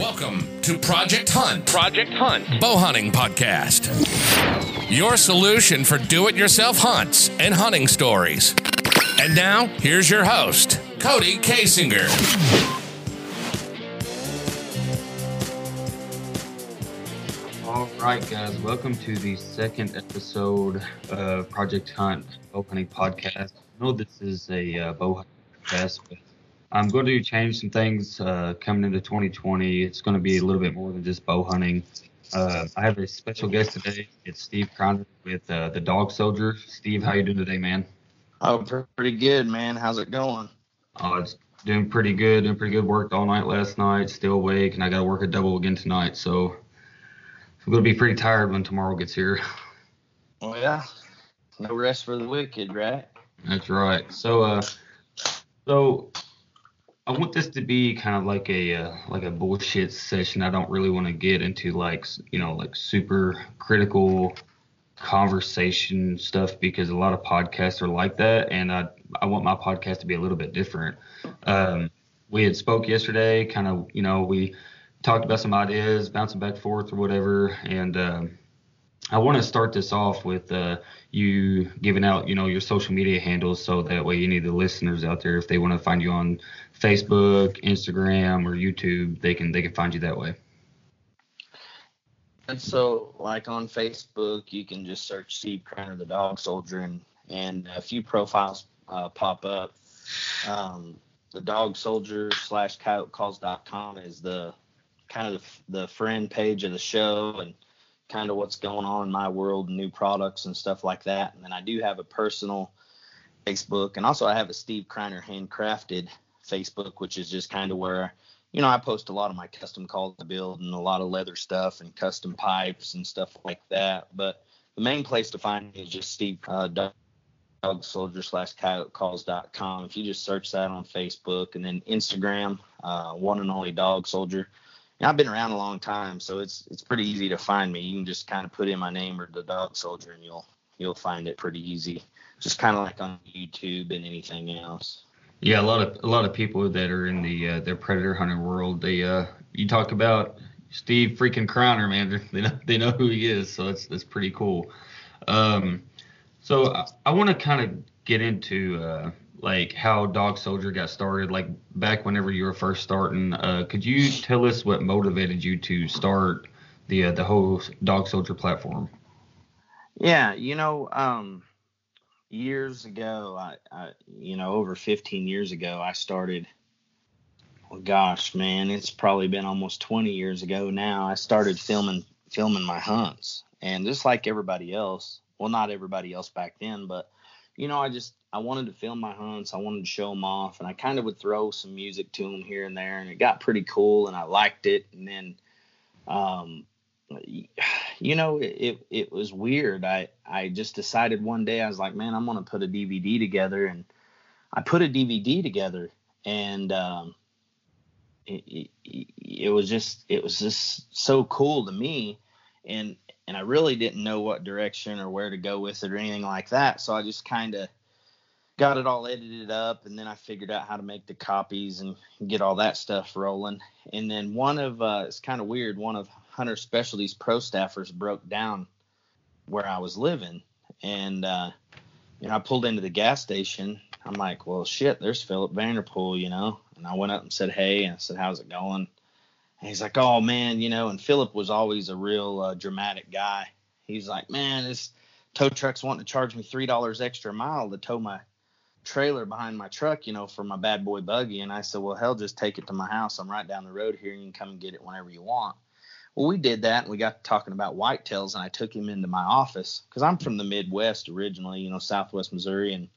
Welcome to Project Hunt, Project Hunt. bow hunting podcast. Your solution for do it yourself hunts and hunting stories. And now, here's your host, Cody Kasinger. All right, guys, welcome to the second episode of Project Hunt Bow Hunting Podcast. I know this is a uh, bow hunting podcast, but I'm going to change some things uh, coming into 2020. It's going to be a little bit more than just bow hunting. Uh, I have a special guest today. It's Steve Criner with uh, the Dog Soldier. Steve, how you doing today, man? Oh, pr- pretty good, man. How's it going? Oh, it's doing pretty good. Doing pretty good. Worked all night last night. Still awake, and I got to work a double again tonight. So I'm going to be pretty tired when tomorrow gets here. Well, yeah. No rest for the wicked, right? That's right. So, uh, so I want this to be kind of like a uh, like a bullshit session. I don't really want to get into like you know like super critical conversation stuff because a lot of podcasts are like that, and I I want my podcast to be a little bit different. Um, we had spoke yesterday, kind of you know we talked about some ideas, bouncing back and forth or whatever, and um, I want to start this off with uh, you giving out, you know, your social media handles so that way any of the listeners out there, if they want to find you on Facebook, Instagram, or YouTube, they can they can find you that way. And so, like on Facebook, you can just search Steve Criner, the dog soldier, and, and a few profiles uh, pop up. Um, the dog soldier slash coyotecalls.com is the kind of the, the friend page of the show and kind of what's going on in my world, new products and stuff like that. And then I do have a personal Facebook, and also I have a Steve Criner handcrafted Facebook, which is just kind of where you know I post a lot of my custom calls to build and a lot of leather stuff and custom pipes and stuff like that. But the main place to find me is just Steve uh, Dog Soldier slash coyotecalls.com. If you just search that on Facebook and then Instagram, uh, one and only Dog Soldier. And I've been around a long time, so it's it's pretty easy to find me. You can just kind of put in my name or the Dog Soldier, and you'll you'll find it pretty easy. Just kind of like on YouTube and anything else. Yeah, a lot of a lot of people that are in the uh, the predator hunting world, they uh, you talk about Steve freaking Criner, man, they know they know who he is, so that's that's pretty cool. Um, so I, I want to kind of get into uh, like how Dog Soldier got started, like back whenever you were first starting. Uh, could you tell us what motivated you to start the uh, the whole Dog Soldier platform? Yeah, you know, um, years ago, I, I, you know, over 15 years ago, I started. Well, gosh, man, it's probably been almost 20 years ago now. I started filming filming my hunts, and just like everybody else, well, not everybody else back then, but you know, I just I wanted to film my hunts. I wanted to show them off, and I kind of would throw some music to them here and there, and it got pretty cool, and I liked it. And then, um, you know, it it was weird. I I just decided one day I was like, man, I'm gonna put a DVD together, and I put a DVD together, and um, it, it, it was just it was just so cool to me, and and I really didn't know what direction or where to go with it or anything like that. So I just kind of got it all edited up, and then I figured out how to make the copies and get all that stuff rolling. And then one of uh, it's kind of weird. One of Hunter Specialties pro staffers broke down where I was living, and uh, you know I pulled into the gas station. I'm like, well, shit, there's Philip Vanderpool, you know. And I went up and said, hey, and I said, how's it going? And he's like, oh man, you know. And Philip was always a real uh, dramatic guy. He's like, man, this tow truck's wanting to charge me three dollars extra a mile to tow my trailer behind my truck, you know, for my bad boy buggy. And I said, well, hell, just take it to my house. I'm right down the road here. and You can come and get it whenever you want. Well, we did that, and we got to talking about whitetails, and I took him into my office because I'm from the Midwest originally, you know, Southwest Missouri, and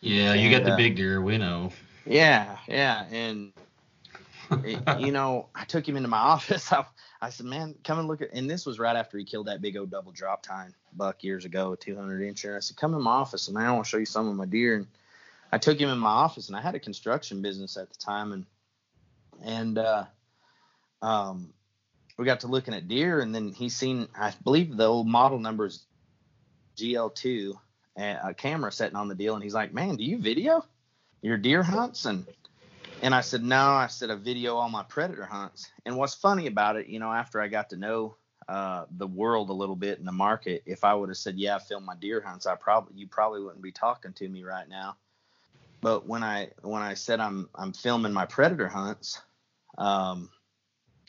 Yeah, you got the uh, big deer, we know. yeah, yeah, and it- you know, I took him into my office. I, I said, "Man, come and look at." And this was right after he killed that big old double drop tine buck years ago, a 200 incher. I said, "Come in my office, and I want to show you some of my deer." And I took him in my office, and I had a construction business at the time, and and uh, um, we got to looking at deer, and then he seen, I believe the old model number is GL2, and a camera sitting on the deal, and he's like, "Man, do you video your deer hunts?" And And I said, no. I said, I video all my predator hunts. And what's funny about it, you know, after I got to know uh, the world a little bit in the market, if I would have said, yeah, I film my deer hunts, I probably you probably wouldn't be talking to me right now. But when I when I said I'm I'm filming my predator hunts, um,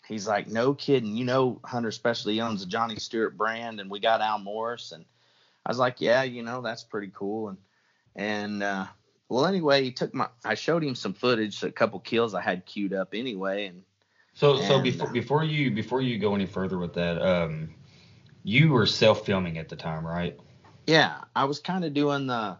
he's like, no kidding, you know, Hunter Specialty owns the Johnny Stewart brand, and we got Al Morris, and I was like, yeah, you know, that's pretty cool, and and uh, well, anyway, he took my I showed him some footage, a couple kills I had queued up anyway, and so so before before you before you go any further with that, um, you were self filming at the time, right? Yeah, I was kind of doing the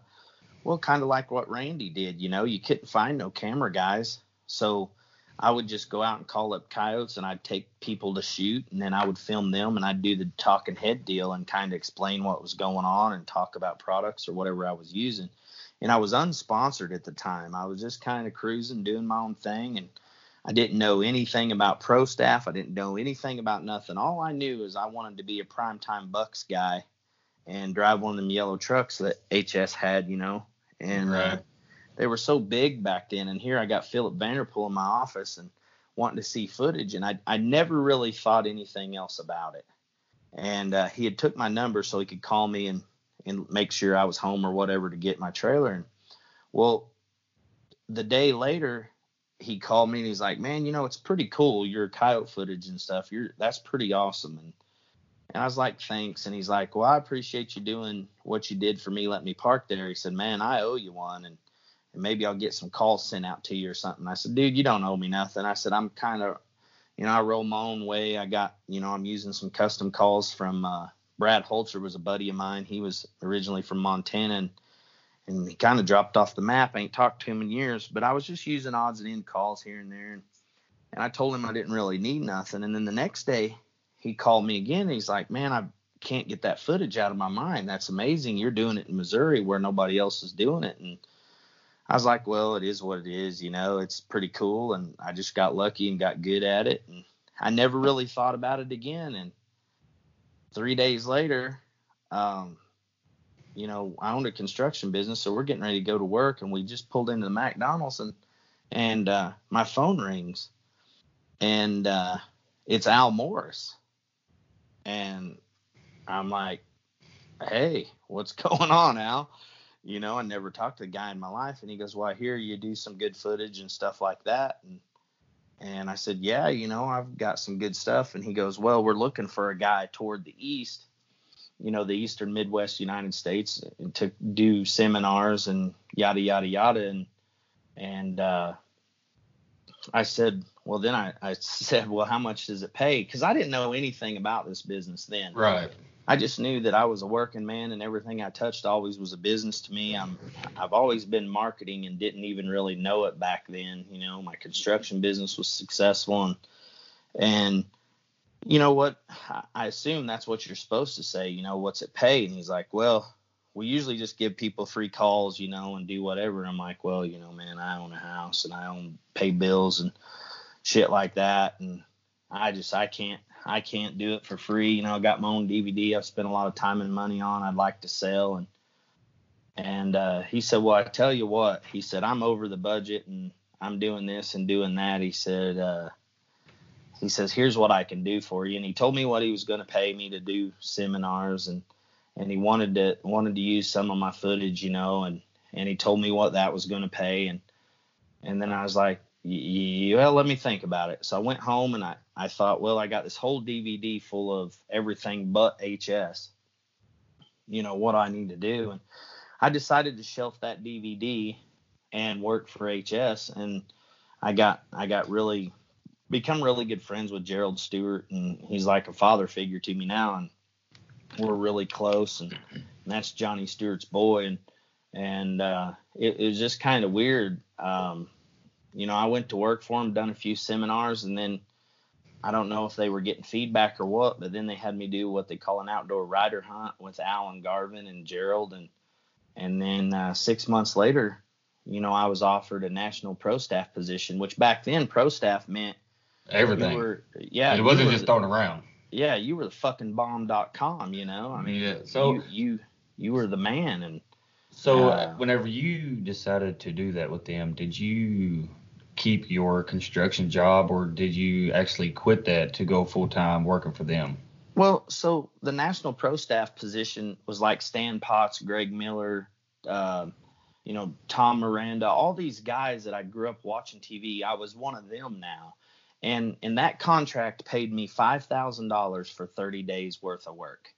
well, kind of like what Randy did. You know, you couldn't find no camera guys, so I would just go out and call up coyotes, and I'd take people to shoot, and then I would film them, and I'd do the talking head deal and kind of explain what was going on and talk about products or whatever I was using. And I was unsponsored at the time. I was just kind of cruising, doing my own thing, and I didn't know anything about pro staff. I didn't know anything about nothing. All I knew is I wanted to be a primetime Bucks guy and drive one of them yellow trucks that HS had, you know. And uh, right. uh, they were so big back then. And here I got Philip Vanderpool in my office and wanting to see footage. And I, I never really thought anything else about it. And uh, he had took my number so he could call me and, and make sure I was home or whatever to get my trailer. And well, the day later, he called me and he's like, "Man, you know, it's pretty cool your coyote footage and stuff. You're that's pretty awesome." And and I was like, "Thanks." And he's like, "Well, I appreciate you doing what you did for me. Let me park there." He said, "Man, I owe you one, and and maybe I'll get some calls sent out to you or something." I said, "Dude, you don't owe me nothing." I said, "I'm kind of, you know, I roll my own way. I got, you know, I'm using some custom calls from uh, Brad Holzer was a buddy of mine. He was originally from Montana and." and he kind of dropped off the map. I ain't talked to him in years, but I was just using odds and end calls here and there. And, and I told him I didn't really need nothing. And then the next day, he called me again. he's like, "Man, I can't get that footage out of my mind. That's amazing. You're doing it in Missouri where nobody else is doing it." And I was like, "Well, it is what it is. You know, it's pretty cool." And I just got lucky and got good at it. And I never really thought about it again. And three days later, um, you know, I owned a construction business, so we're getting ready to go to work, and we just pulled into the McDonald's, and and uh, my phone rings, and uh, it's Al Morris, and I'm like, hey, what's going on, Al? You know, I never talked to the guy in my life, and he goes, well, I hear you do some good footage and stuff like that, and and I said, yeah, you know, I've got some good stuff, and he goes, well, we're looking for a guy toward the east you know the eastern midwest united states to do seminars and yada yada yada. And and uh, i said well then I, I said well how much does it pay? Because i didn't know anything about this business then. Right i just knew that i was a working man and everything i touched always was a business to me i'm i've always been marketing and didn't even really know it back then you know my construction business was successful and and you know what? I assume that's what you're supposed to say. You know, what's it pay? And he's like, well, we usually just give people free calls, you know, and do whatever. And I'm like, well, you know, man, I own a house and I own pay bills and shit like that. And I just, I can't, I can't do it for free. You know, I got my own DVD. I've spent a lot of time and money on. I'd like to sell. And, and uh, he said, well, I tell you what, he said, I'm over the budget and I'm doing this and doing that. He said, uh, he says, "Here's what I can do for you," and he told me what he was going to pay me to do seminars, and and he wanted to wanted to use some of my footage, you know, and and he told me what that was going to pay, and and then I was like, well, let me think about it. So I went home and I I thought, well, I got this whole DVD full of everything but HS. You know what I need to do, and I decided to shelf that DVD and work for HS, and I got I got really become really good friends with Gerald Stewart, and he's like a father figure to me now, and we're really close, and, and that's Johnny Stewart's boy, and and uh, it, it, was just kind of weird. Um, you know, I went to work for them, done a few seminars, and then I don't know if they were getting feedback or what, but then they had me do what they call an outdoor rider hunt with Alan Garvin and Gerald, and and then uh, six months later, you know, I was offered a national pro staff position, which back then pro staff meant Everything. Were, yeah. It wasn't just thrown around. Yeah, you were the fucking bomb.com, you know? I mean, yeah. so you, you, you were the man. And so uh, whenever you decided to do that with them, did you keep your construction job, or did you actually quit that to go full time working for them? Well, so the national pro staff position was like Stan Potts, Greg Miller, uh, you know, Tom Miranda, all these guys that I grew up watching TV. I was one of them now, and and that contract paid me five thousand dollars for thirty days worth of work.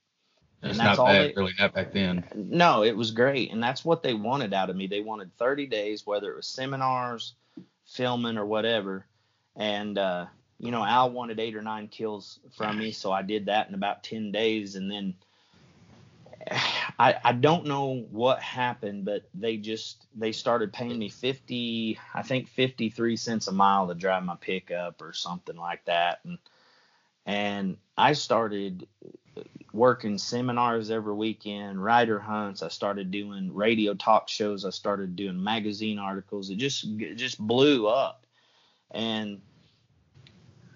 It's not bad, they, really, not back then. No, it was great, and that's what they wanted out of me. They wanted 30 days, whether it was seminars, filming, or whatever. And uh, you know, Al wanted eight or nine kills from me, so I did that in about 10 days, and then I, I don't know what happened, but they just they started paying me 50, I think 53 cents a mile to drive my pickup or something like that, and and I started working seminars every weekend, rider hunts. I started doing radio talk shows. I started doing magazine articles. It just it just blew up, and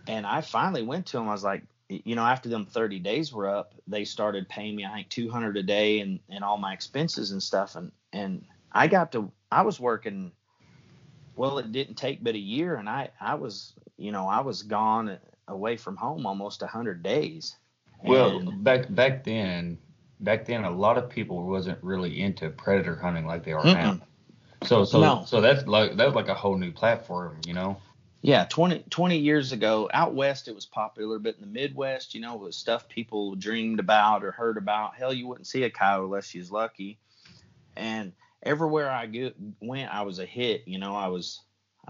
and I finally went to them. I was like, you know, after them 30 days were up, they started paying me I think 200 a day and and all my expenses and stuff. And and I got to I was working. Well, it didn't take but a year, and I I was you know I was gone away from home almost 100 days well, and, back back then, back then a lot of people wasn't really into predator hunting like they are mm-mm. now. So so no. so that's like that's like a whole new platform, you know. Yeah, 20, 20 years ago, out west it was popular, but in the Midwest, you know, it was stuff people dreamed about or heard about. Hell, you wouldn't see a coyote unless you was lucky. And everywhere I go, went, I was a hit. You know, I was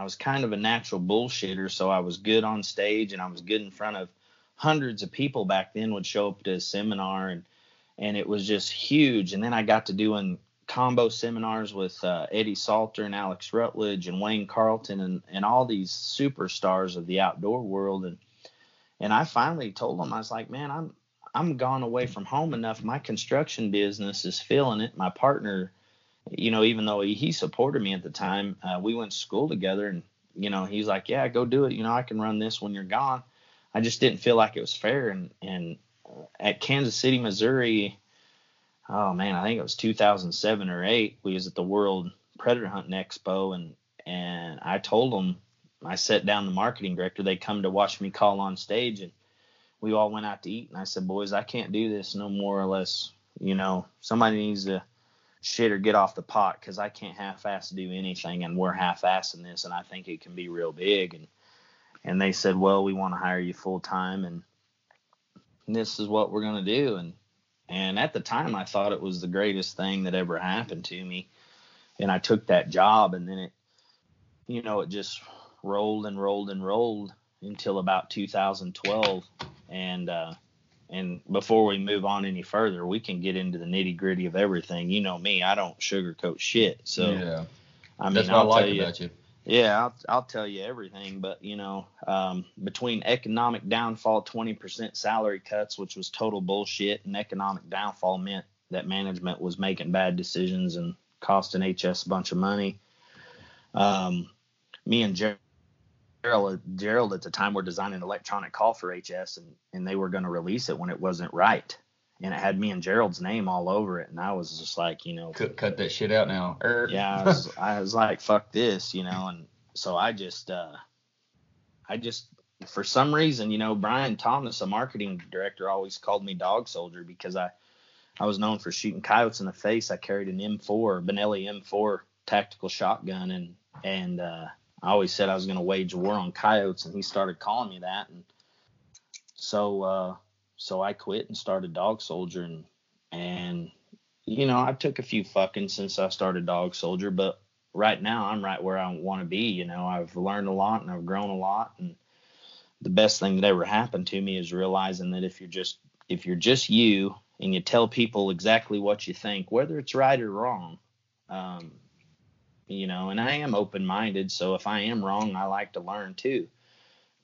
I was kind of a natural bullshitter, so I was good on stage and I was good in front of hundreds of people back then would show up to a seminar and and it was just huge. And then I got to doing combo seminars with uh, Eddie Salter and Alex Rutledge and Wayne Carlton and, and all these superstars of the outdoor world. And and I finally told them I was like, man, I'm I'm gone away from home enough. My construction business is feeling it. My partner, you know, even though he, he supported me at the time, uh, we went to school together, and you know, he's like, yeah, go do it. You know, I can run this when you're gone. I just didn't feel like it was fair. And and at Kansas City, Missouri, oh man, I think it was 2007 or eight. We was at the World Predator Hunting Expo, and and I told them, I sat down the marketing director. They come to watch me call on stage, and we all went out to eat. And I said, boys, I can't do this no more or less. You know, somebody needs to shit or get off the pot because I can't half-ass do anything, and we're half-assing this, and I think it can be real big. And and they said, "Well, we want to hire you full time, and this is what we're going to do." And and at the time, I thought it was the greatest thing that ever happened to me, and I took that job, and then it, you know, it just rolled and rolled and rolled until about 2012, and uh, and before we move on any further, we can get into the nitty gritty of everything. You know me, I don't sugarcoat shit. So yeah, I mean, that's what I'll I like about you. Yeah, I'll, I'll tell you everything, but you know, um, between economic downfall, 20% salary cuts, which was total bullshit, and economic downfall meant that management was making bad decisions and costing HS a bunch of money. Um, me and Gerald, Gerald at the time were designing electronic call for HS, and, and they were going to release it when it wasn't right and it had me and Gerald's name all over it, and I was just like, you know, cut, cut that shit out now. Er. yeah, I was, I was like, fuck this, you know, and so I just, uh, I just, for some reason, you know, Brian Thomas, a marketing director, always called me Dog Soldier because I, I was known for shooting coyotes in the face. I carried an M4, Benelli M4 tactical shotgun, and and uh, I always said I was going to wage war on coyotes, and he started calling me that, and so. Uh, so I quit and started Dog Soldier and and you know I took a few fucking since I started Dog Soldier, but right now I'm right where I want to be. You know I've learned a lot and I've grown a lot, and the best thing that ever happened to me is realizing that if you're just if you're just you and you tell people exactly what you think, whether it's right or wrong, um, you know, and I am open minded, so if I am wrong, I like to learn too.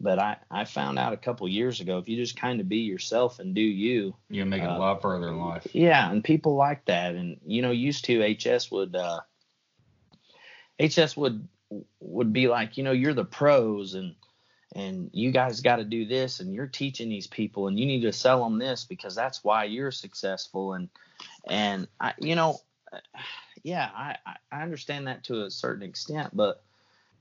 But I, I found out a couple years ago if you just kind of be yourself and do you, you make it uh, a lot further in life. Yeah, and people like that. And you know, used to HS would uh, HS would would be like, you know, you're the pros and and you guys got to do this and you're teaching these people and you need to sell them this because that's why you're successful and and I you know yeah I I understand that to a certain extent but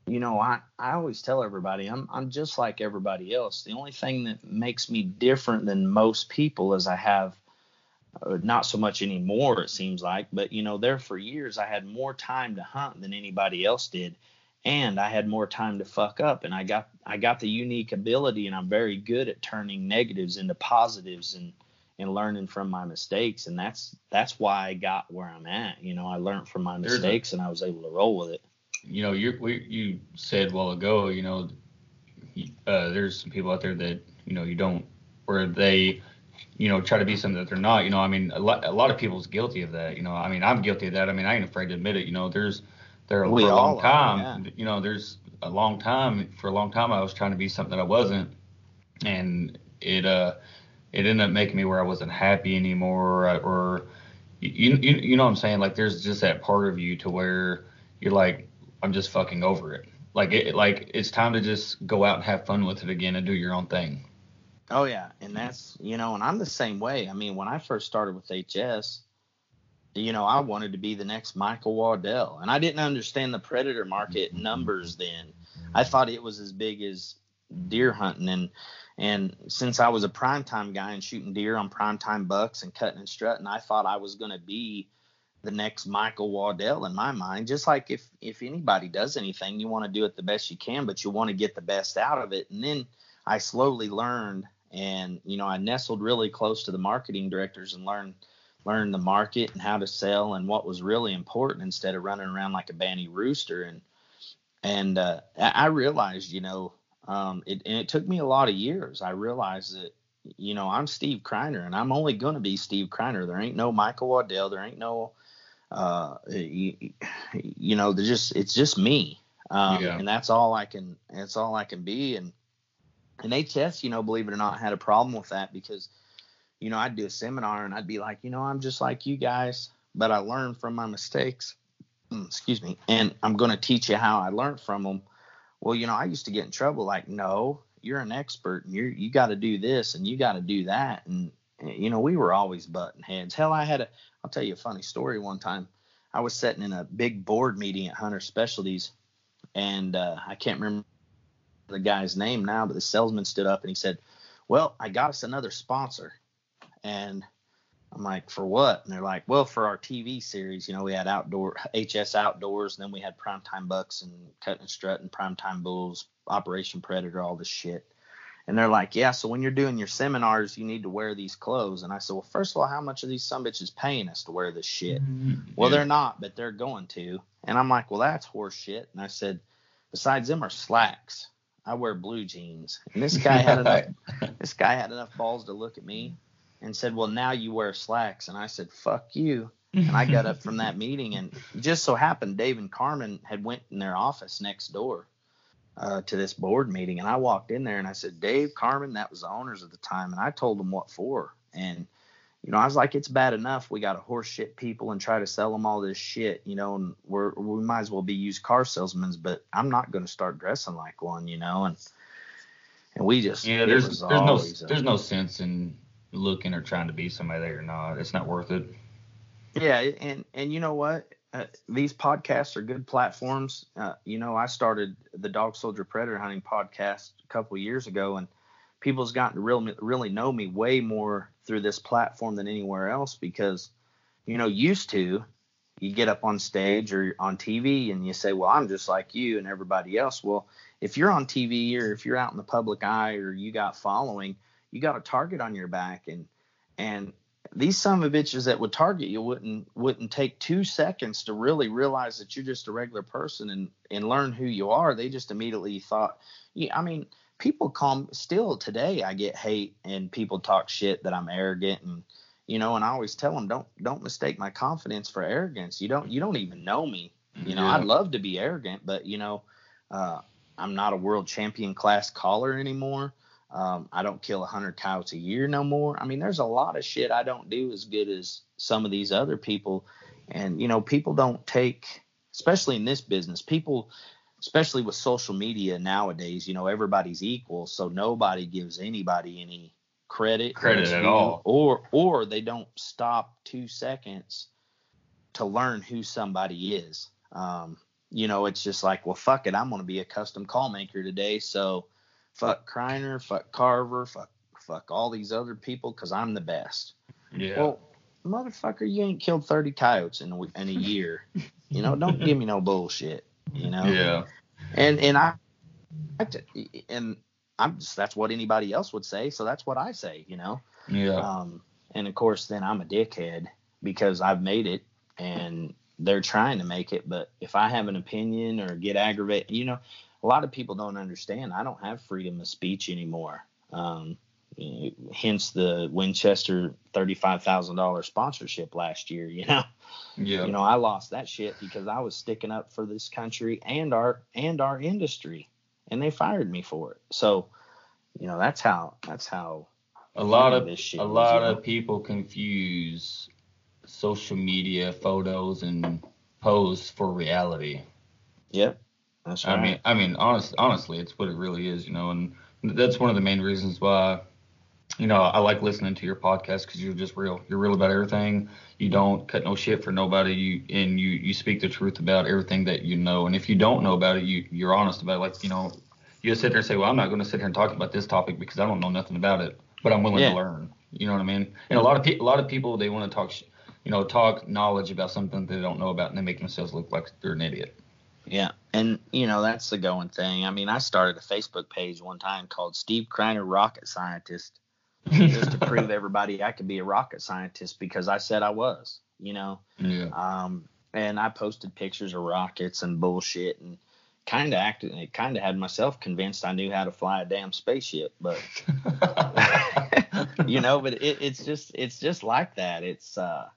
you know, I, I always tell everybody I'm I'm just like everybody else. The only thing that makes me different than most people is I have uh, not so much anymore it seems like, but you know, there for years I had more time to hunt than anybody else did and I had more time to fuck up and I got I got the unique ability and I'm very good at turning negatives into positives and and learning from my mistakes and that's that's why I got where I'm at. You know, I learned from my mistakes a, and I was able to roll with it you know, you you said a while ago, you know, uh, there's some people out there that you know you don't, where they, you know, try to be something that they're not. You know, I mean, a lot a lot of people's guilty of that. You know, I mean, I'm guilty of that. I mean, I ain't afraid to admit it. You know, there's there we for a long time. Are, yeah. You know, there's a long time for a long time I was trying to be something that I wasn't, and it uh it ended up making me where I wasn't happy anymore, or, you, you you know what I'm saying? Like, there's just that part of you to where you're like I'm just fucking over it. Like it, like it's time to just go out and have fun with it again and do your own thing. Oh yeah, and that's you know, and I'm the same way. I mean, when I first started with HS, you know, I wanted to be the next Michael Waddell, and I didn't understand the predator market numbers then. I thought it was as big as deer hunting, and and since I was a primetime guy and shooting deer on primetime bucks and cutting and strutting, I thought I was going to be the next Michael Waddell in my mind. Just like if if anybody does anything, you want to do it the best you can, but you want to get the best out of it. And then I slowly learned, and you know, I nestled really close to the marketing directors and learned learned the market and how to sell and what was really important instead of running around like a banny rooster. And and uh, I realized, you know, um, it, and it took me a lot of years. I realized that you know, I'm Steve Criner and I'm only going to be Steve Criner. There ain't no Michael Waddell. There ain't no uh, you, you know, just it's just me, um, yeah. and that's all I can. That's all I can be. And and HS, you know, believe it or not, had a problem with that because, you know, I'd do a seminar and I'd be like, you know, I'm just like you guys, but I learned from my mistakes. Mm, excuse me, and I'm going to teach you how I learned from them. Well, you know, I used to get in trouble like, no, you're an expert and you're, you got to do this and you got to do that. And you know we were always butting heads. Hell i had a I'll tell you a funny story. One time, I was sitting in a big board meeting at Hunter Specialties, and uh, I can't remember the guy's name now, but the salesman stood up and he said, "Well, I got us another sponsor," and I'm like, "For what?" And they're like, "Well, for our TV series, you know, we had outdoor HS Outdoors, and then we had Primetime Bucks and Cut and Strut and Primetime Bulls, Operation Predator, all this shit." And they're like, yeah, so when you're doing your seminars, you need to wear these clothes. And I said, well, first of all, how much are these some bitches paying us to wear this shit? Mm-hmm. Well, they're not, but they're going to. And I'm like, well, that's horse shit. And I said, besides them are slacks. I wear blue jeans. And this guy had enough, this guy had enough balls to look at me and said, well, now you wear slacks. And I said, fuck you. And I got up from that meeting and just so happened Dave and Carmen had went in their office next door uh, to this board meeting, and I walked in there and I said, Dave Carmen, that was the owners at the time, and I told them what for, and you know, I was like, it's bad enough we got to horse shit people and try to sell them all this shit, you know, and we're we might as well be used car salesmen, but I'm not going to start dressing like one, you know, and and we just yeah, there's there's no a, there's no sense in looking or trying to be somebody that you're not. It's not worth it. Yeah, and and you know what? Uh, these podcasts are good platforms. Uh, you know, I started the Dog Soldier Predator Hunting podcast a couple years ago, and people's gotten to really, really know me way more through this platform than anywhere else because, you know, used to you get up on stage or on TV and you say, well, I'm just like you and everybody else. Well, if you're on TV or if you're out in the public eye or you got following, you got a target on your back and and these some of bitches that would target you wouldn't wouldn't take two seconds to really realize that you're just a regular person and and learn who you are. They just immediately thought, yeah, I mean, people call still today. I get hate and people talk shit that I'm arrogant and you know, and I always tell them don't don't mistake my confidence for arrogance. You don't you don't even know me. You know, yeah. I'd love to be arrogant, but you know, uh, I'm not a world champion class caller anymore. Um, I don't kill 100 coyotes a year no more. I mean, there's a lot of shit I don't do as good as some of these other people. And, you know, people don't take, especially in this business, people, especially with social media nowadays, you know, everybody's equal. So nobody gives anybody any credit, credit at all. Or, or they don't stop two seconds to learn who somebody is. Um, you know, it's just like, well, fuck it, I'm gonna be a custom call maker today, so fuck Criner, fuck Carver, fuck fuck all these other people because I'm the best. Yeah. Well, motherfucker, you ain't killed 30 coyotes in a, in a year. you know, don't give me no bullshit. You know. yeah. And and I, and I'm just that's what anybody else would say, so that's what I say. You know. Yeah. Um, and of course, then I'm a dickhead because I've made it and they're trying to make it. But if I have an opinion or get aggravated, you know, a lot of people don't understand. I don't have freedom of speech anymore. Um, hence the Winchester thirty-five thousand dollars sponsorship last year. You know, yeah. you know, I lost that shit because I was sticking up for this country and our and our industry, and they fired me for it. So, you know, that's how that's how a lot of this shit a lot of people confuse social media photos and posts for reality. Yep, that's right. I mean, I mean, honest, honestly, it's what it really is, you know, and that's one of the main reasons why, you know, I like listening to your podcast because you're just real. You're real about everything. You don't cut no shit for nobody. You and you you speak the truth about everything that you know. And if you don't know about it, you you're honest about it. Like you know, you just sit there and say, well, I'm not going to sit here and talk about this topic because I don't know nothing about it, but I'm willing Yeah. to learn. You know what I mean? And a lot of people, a lot of people, they want to talk, sh- you know, talk knowledge about something they don't know about, and they make themselves look like they're an idiot. Yeah, and you know that's the going thing. I mean, I started a Facebook page one time called Steve Criner Rocket Scientist, just to prove everybody I could be a rocket scientist because I said I was. You know, yeah. um, and I posted pictures of rockets and bullshit and kind of acted. It kind of had myself convinced I knew how to fly a damn spaceship, but you know, but it, it's just it's just like that. It's uh,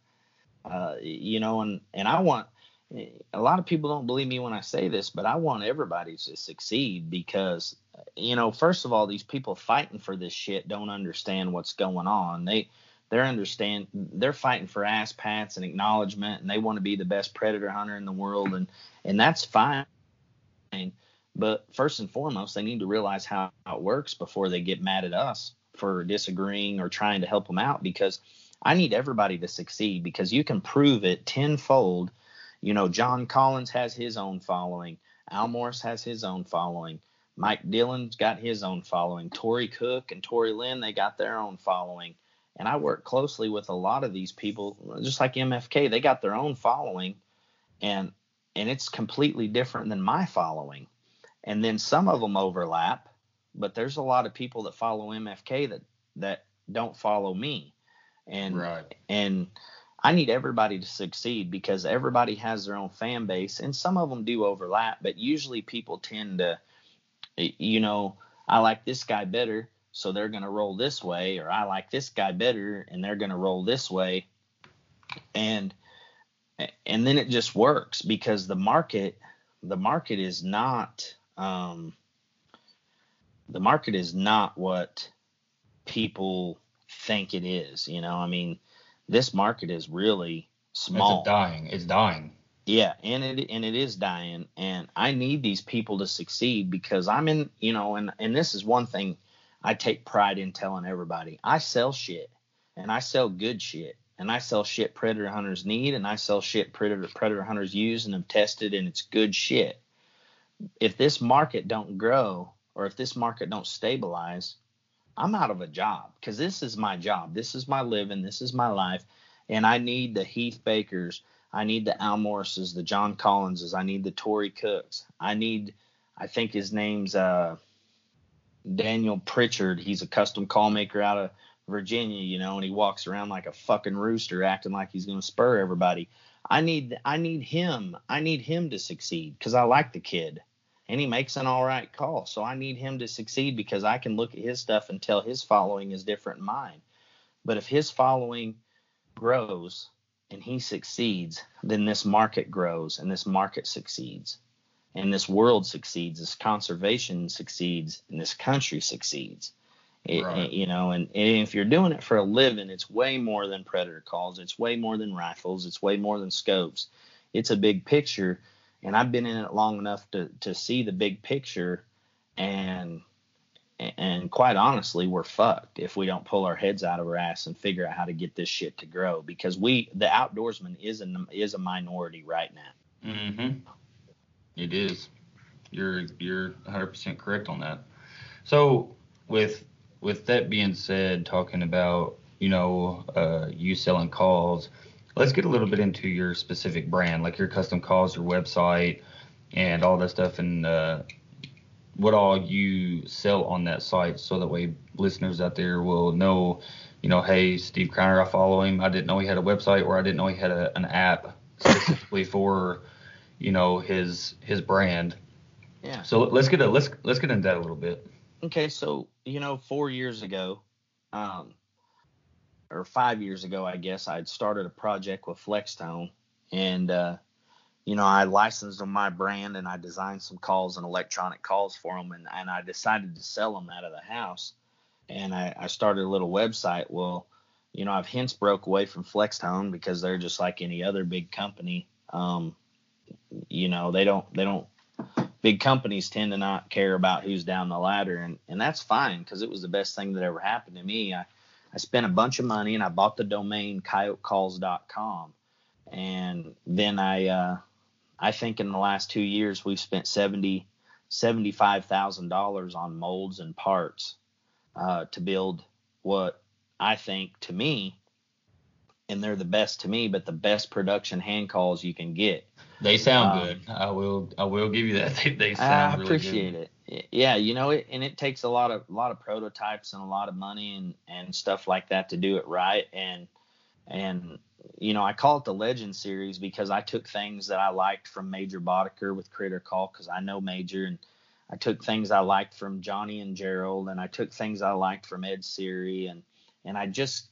uh, you know, and and I want a lot of people don't believe me when I say this, but I want everybody to succeed because you know, first of all, these people fighting for this shit don't understand what's going on. They they're understand they're fighting for ass pats and acknowledgement and they want to be the best predator hunter in the world and and that's fine but first and foremost they need to realize how it works before they get mad at us for disagreeing or trying to help them out because i need everybody to succeed because you can prove it tenfold you know john collins has his own following al morris has his own following mike dillon's got his own following Tory cook and Tory lynn they got their own following and I work closely with a lot of these people, just like MFK. They got their own following, and and it's completely different than my following. And then some of them overlap, but there's a lot of people that follow MFK that that don't follow me, and right. and I need everybody to succeed because everybody has their own fan base, and some of them do overlap, but usually people tend to, you know, I like this guy better so they're going to roll this way or i like this guy better and they're going to roll this way and and then it just works because the market the market is not um, the market is not what people think it is you know? I mean this market is really small It's dying. It's dying. yeah, and it and it is dying, and I need these people to succeed because I'm in, you know, and and this is one thing I take pride in telling everybody. I sell shit, and I sell good shit, and I sell shit predator hunters need, and I sell shit predator predator hunters use and have tested, and it's good shit. If this market don't grow, or if this market don't stabilize, I'm out of a job because this is my job, this is my living, this is my life, and I need the Heath Bakers. I need the Al Morrises, the John Collinses. I need the Tory Cooks. I need, I think his name's uh, Daniel Pritchard. He's a custom call maker out of Virginia, you know, and he walks around like a fucking rooster, acting like he's gonna spur everybody. I need, I need him. I need him to succeed because I like the kid, and he makes an all right call. So I need him to succeed because I can look at his stuff and tell his following is different than mine. But if his following grows and he succeeds, then this market grows and this market succeeds. And this world succeeds, this conservation succeeds, and this country succeeds. It- Right. you know, and, and if you're doing it for a living, it's way more than predator calls. It's way more than rifles. It's way more than scopes. It's a big picture, and I've been in it long enough to to see the big picture, and and quite honestly, we're fucked if we don't pull our heads out of our ass and figure out how to get this shit to grow because we, the outdoorsman, is a is a minority right now. Mm-hmm. It is. You're you're 100% correct on that. So with with that being said, talking about you know uh, you selling calls, let's get a little bit into your specific brand, like your custom calls, your website, and all that stuff, and uh, what all you sell on that site, so that way listeners out there will know, you know, hey, Steve Criner, I follow him. I didn't know he had a website, or I didn't know he had a, an app specifically for, you know, his his brand. Yeah. So let's get a let's let's get into that a little bit. Okay, so you know, four years ago, um, or five years ago, I guess, I'd started a project with Flextone, and uh, you know, I licensed them my brand and I designed some calls and electronic calls for them, and, and I decided to sell them out of the house, and I, I started a little website. Well, you know, I've hence broke away from Flextone because they're just like any other big company. Um, you know, they don't they don't big companies tend to not care about who's down the ladder and and that's fine because it was the best thing that ever happened to me i i spent a bunch of money and i bought the domain coyotecalls.com and then i uh i think in the last two years we've spent 70 $75000 on molds and parts uh, to build what i think to me and they're the best to me but the best production hand calls you can get They sound Um, good. I will I will give you that. They, they I sound really appreciate good. it. Yeah, you know it, and it takes a lot of a lot of prototypes and a lot of money and and stuff like that to do it right. And and you know I call it the Legend Series because I took things that I liked from Major Boddicker with Critter Call because I know Major, and I took things I liked from Johnny and Gerald, and I took things I liked from Ed Sceery, and and I just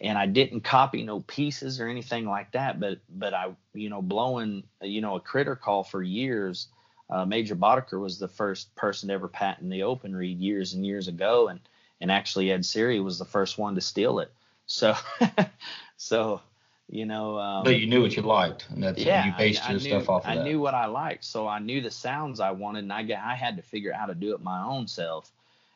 and I didn't copy no pieces or anything like that, but but I you know blowing you know a critter call for years. Uh, Major Boddicker was the first person to ever patent the open reed years and years ago, and and actually Ed Sceery was the first one to steal it. So so you know. Um, But you knew what you liked, and that's yeah, you based I, your I stuff knew, off of I that. knew what I liked, so I knew the sounds I wanted, and I got, I had to figure out how to do it my own self.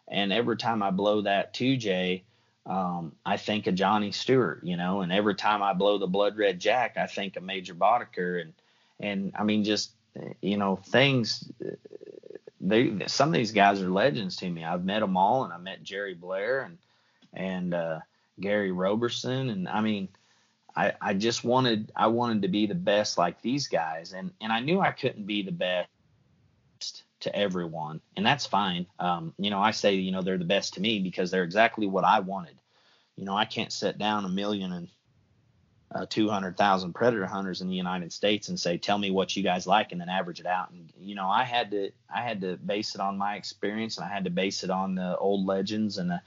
And every time I blow that 2J, um, I think of Johnny Stewart, you know, and every time I blow the Blood Red Jack, I think of Major Boddicker, and and I mean just you know things. They some of these guys are legends to me. I've met them all, and I met Jerry Blair and and uh, Gary Roberson, and I mean. I, I just wanted I wanted to be the best like these guys and and I knew I couldn't be the best to everyone and that's fine um, you know I say you know they're the best to me because they're exactly what I wanted you know I can't sit down a million and uh, 200,000 predator hunters in the United States and say tell me what you guys like and then average it out. And you know I had to I had to base it on my experience and I had to base it on the old legends and the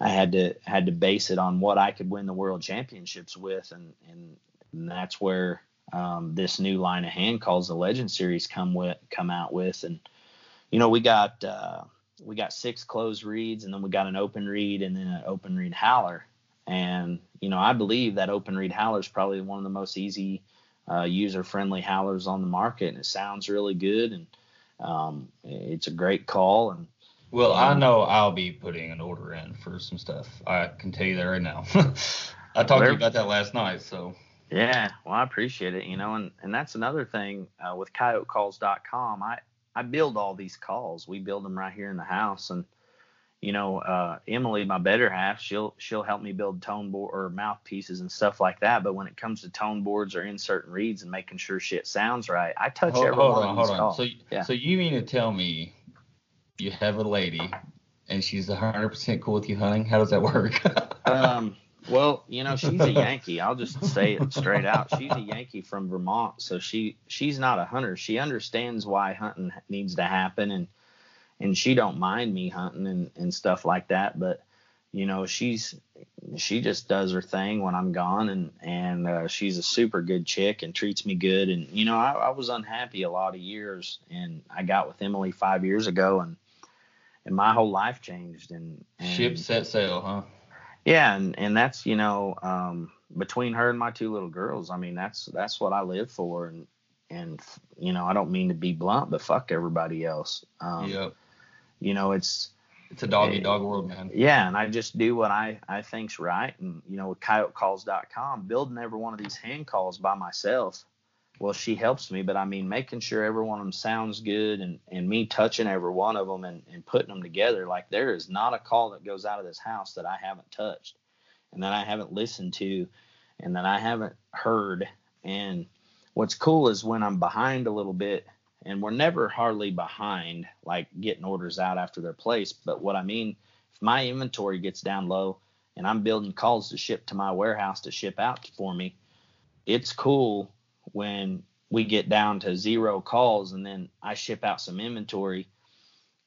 I had to had to base it on what I could win the world championships with, and and, and that's where um, this new line of hand calls the Legend Series come with come out with, and you know we got uh, we got six closed reeds, and then we got an open reed, and then an open reed howler, and you know I believe that open reed howler is probably one of the most easy uh, user friendly howlers on the market, and it sounds really good, and um, it's a great call, and Well, I Um, know I'll be putting an order in for some stuff. I can tell you that right now. I talked to you about that last night, so Yeah, well, I appreciate it, you know, and, and that's another thing uh, with coyotecalls.com. I, I build all these calls. We build them right here in the house. And, you know, uh, Emily, my better half, she'll, she'll help me build tone board or mouthpieces and stuff like that. But when it comes to tone boards or inserting reeds and making sure shit sounds right, I touch hold, every hold one on, hold on. calls. So, Yeah. so you mean to tell me you have a lady and she's 100% cool with you hunting? How does that work? um, well, you know, she's a Yankee. I'll just say it straight out. She's a Yankee from Vermont, so she she's not a hunter. She understands why hunting needs to happen, and and she don't mind me hunting and and stuff like that. But you know, she's she just does her thing when I'm gone, and and uh, she's a super good chick and treats me good. And you know, I, I was unhappy a lot of years, and I got with Emily five years ago, and and my whole life changed. And, and Ship set sail, huh? yeah, and and that's you know um, between her and my two little girls. I mean, that's that's what I live for, and and you know I don't mean to be blunt, but fuck everybody else. Um, yep. You know, it's It's a doggy eh, dog world, man. yeah, and I just do what I I think's right, and you know with CoyoteCalls.com, building every one of these hand calls by myself. well, she helps me, but I mean, making sure every one of them sounds good and, and me touching every one of them and, and putting them together. Like, there is not a call that goes out of this house that I haven't touched and that I haven't listened to and that I haven't heard. And what's cool is when I'm behind a little bit, and we're never hardly behind, like getting orders out after they're placed. But what I mean, if my inventory gets down low and I'm building calls to ship to my warehouse to ship out for me, it's cool when we get down to zero calls and then I ship out some inventory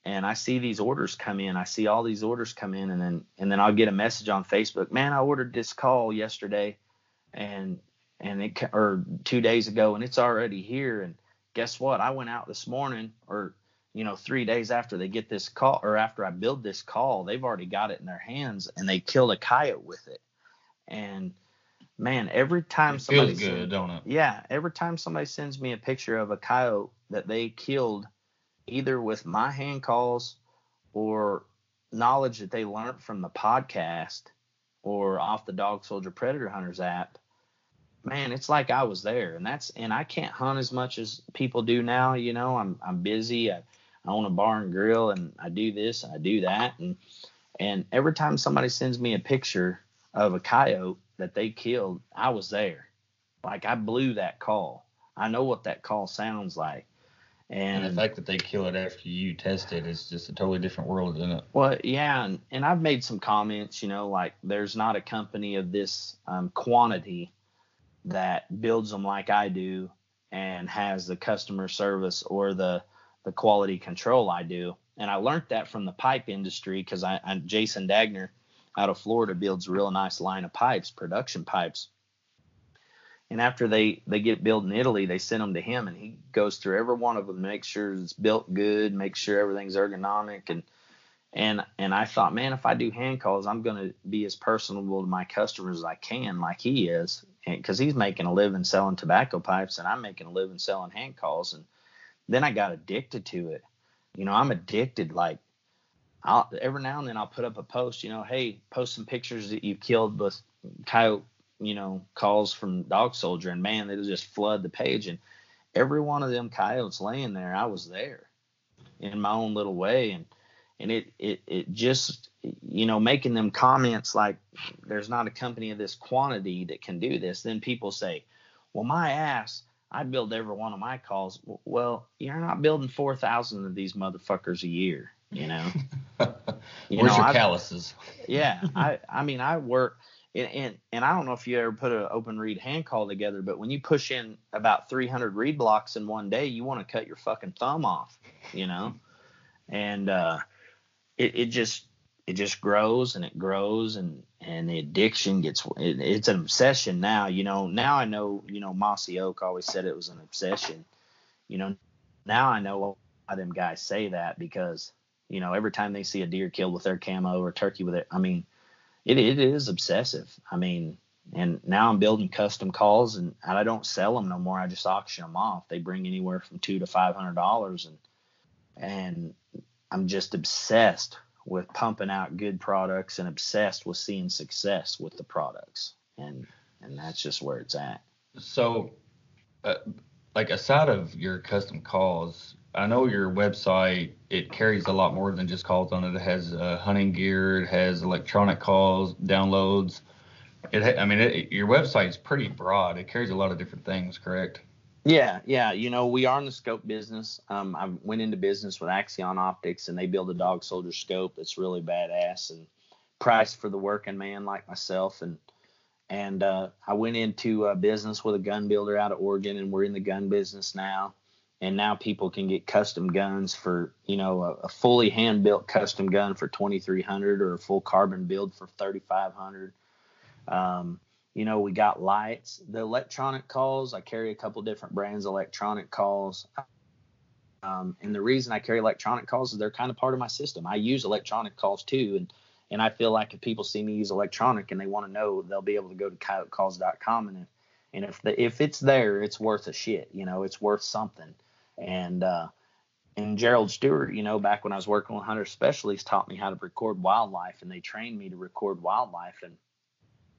and I see these orders come in. I see all these orders come in and then and then I'll get a message on Facebook, "Man, I ordered this call yesterday and and it or 2 days ago and it's already here and guess what? I went out this morning or you know, 3 days after they get this call or after I build this call, they've already got it in their hands and they killed a coyote with it." And man, every time It somebody feels good, sends- don't it? yeah, every time somebody sends me a picture of a coyote that they killed, either with my hand calls or knowledge that they learned from the podcast or off the Dog Soldier Predator Hunters app, man, it's like I was there. And that's and I can't hunt as much as people do now. You know, I'm I'm busy. I, I own a bar and grill, and I do this and I do that, and and every time somebody sends me a picture of a coyote that they killed, I was there. Like I blew that call. I know what that call sounds like. And And, the fact that they kill it after you test it is just a totally different world, isn't it? well, yeah, and, and I've made some comments, you know, like there's not a company of this um, quantity that builds them like I do and has the customer service or the the quality control I do. And I learned that from the pipe industry because I, I Jason Dagner out of Florida builds a real nice line of pipes, production pipes. And after they they get built in Italy, they send them to him, and he goes through every one of them, makes sure it's built good, makes sure everything's ergonomic, and and and I thought, man, if I do hand calls, I'm gonna be as personable to my customers as I can, like he is, because he's making a living selling tobacco pipes, and I'm making a living selling hand calls, and then I got addicted to it. You know, I'm addicted. Like, I'll every now and then I'll put up a post. You know, hey, post some pictures that you killed with coyote. You know, calls from Dog Soldier, and man, it'll just flood the page. And every one of them coyotes laying there, I was there in my own little way, and and it it it just you know making them comments like there's not a company of this quantity that can do this. Then people say, well, my ass. I build every one of my calls. Well, you're not building 4,000 of these motherfuckers a year, you know? You Where's know, your calluses? yeah, I I mean I work and, and and I don't know if you ever put an open reed hand call together, but when you push in about 300 reed blocks in one day, you want to cut your fucking thumb off, you know, and uh, it it just it just grows and it grows and and the addiction gets it, it's an obsession now, you know. Now I know, you know, Mossy Oak always said it was an obsession, you know. Now I know why them guys say that because you know, every time they see a deer killed with their camo or turkey with it, I mean, it it is obsessive. I mean, and now I'm building custom calls and, I don't sell them no more. I just auction them off. They bring anywhere from two to five hundred dollars, and and I'm just obsessed with pumping out good products and obsessed with seeing success with the products, and and that's just where it's at. So, uh, like aside of your custom calls, I know your website it carries a lot more than just calls on it. It has uh, hunting gear, it has electronic calls, downloads. It, ha- I mean, it, your website's pretty broad. It carries a lot of different things, correct? Yeah, yeah. You know, we are in the scope business. Um, I went into business with Axion Optics, and they build a dog soldier scope that's really badass and priced for the working man like myself. And and uh, I went into uh, business with a gun builder out of Oregon, and we're in the gun business now. And now people can get custom guns for you know a, a fully hand built custom gun for twenty three hundred or a full carbon build for thirty five hundred. Um, you know, we got lights, the electronic calls. I carry a couple different brands electronic calls. Um, and the reason I carry electronic calls is they're kind of part of my system. I use electronic calls too. And, and I feel like if people see me use electronic and they want to know, they'll be able to go to coyotecalls.com. And if, and if the, if it's there, it's worth a shit, you know, it's worth something. And, uh, and Gerald Stewart, you know, back when I was working with hunter specialists, taught me how to record wildlife, and they trained me to record wildlife. And